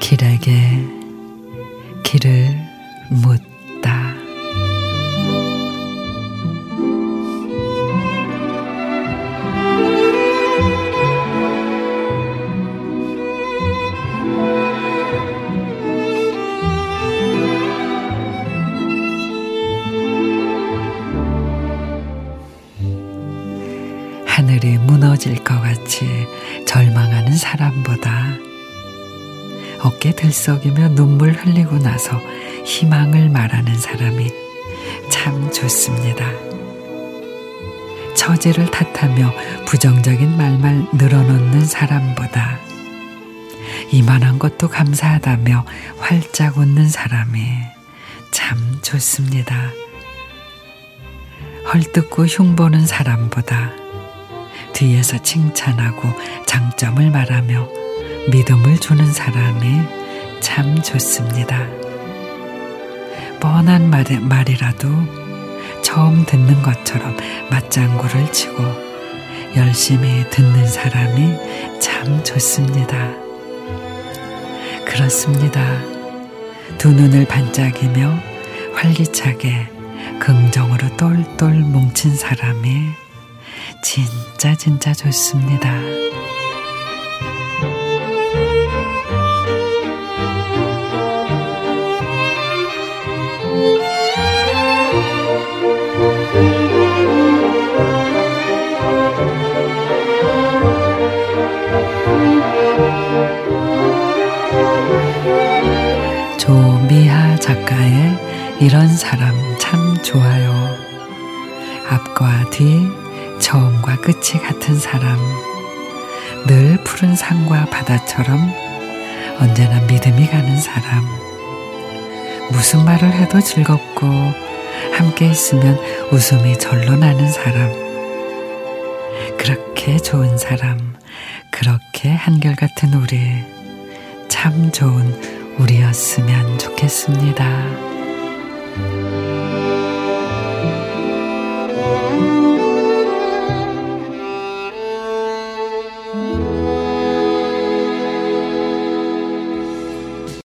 길에게 길을 하늘이 무너질 것 같이 절망하는 사람보다 어깨 들썩이며 눈물 흘리고 나서 희망을 말하는 사람이 참 좋습니다. 처지를 탓하며 부정적인 말만 늘어놓는 사람보다 이만한 것도 감사하다며 활짝 웃는 사람이 참 좋습니다. 헐뜯고 흉보는 사람보다 뒤에서 칭찬하고 장점을 말하며 믿음을 주는 사람이 참 좋습니다. 뻔한 말, 말이라도 처음 듣는 것처럼 맞장구를 치고 열심히 듣는 사람이 참 좋습니다. 그렇습니다. 두 눈을 반짝이며 활기차게 긍정으로 똘똘 뭉친 사람이 진짜 진짜 좋습니다. 조미하 작가의 이런 사람 참 좋아요. 앞과 뒤, 처음과 끝이 같은 사람. 늘 푸른 산과 바다처럼 언제나 믿음이 가는 사람. 무슨 말을 해도 즐겁고 함께 있으면 웃음이 절로 나는 사람. 그렇게 좋은 사람, 그렇게 한결같은 우리. 참 좋은 우리였으면 좋겠습니다.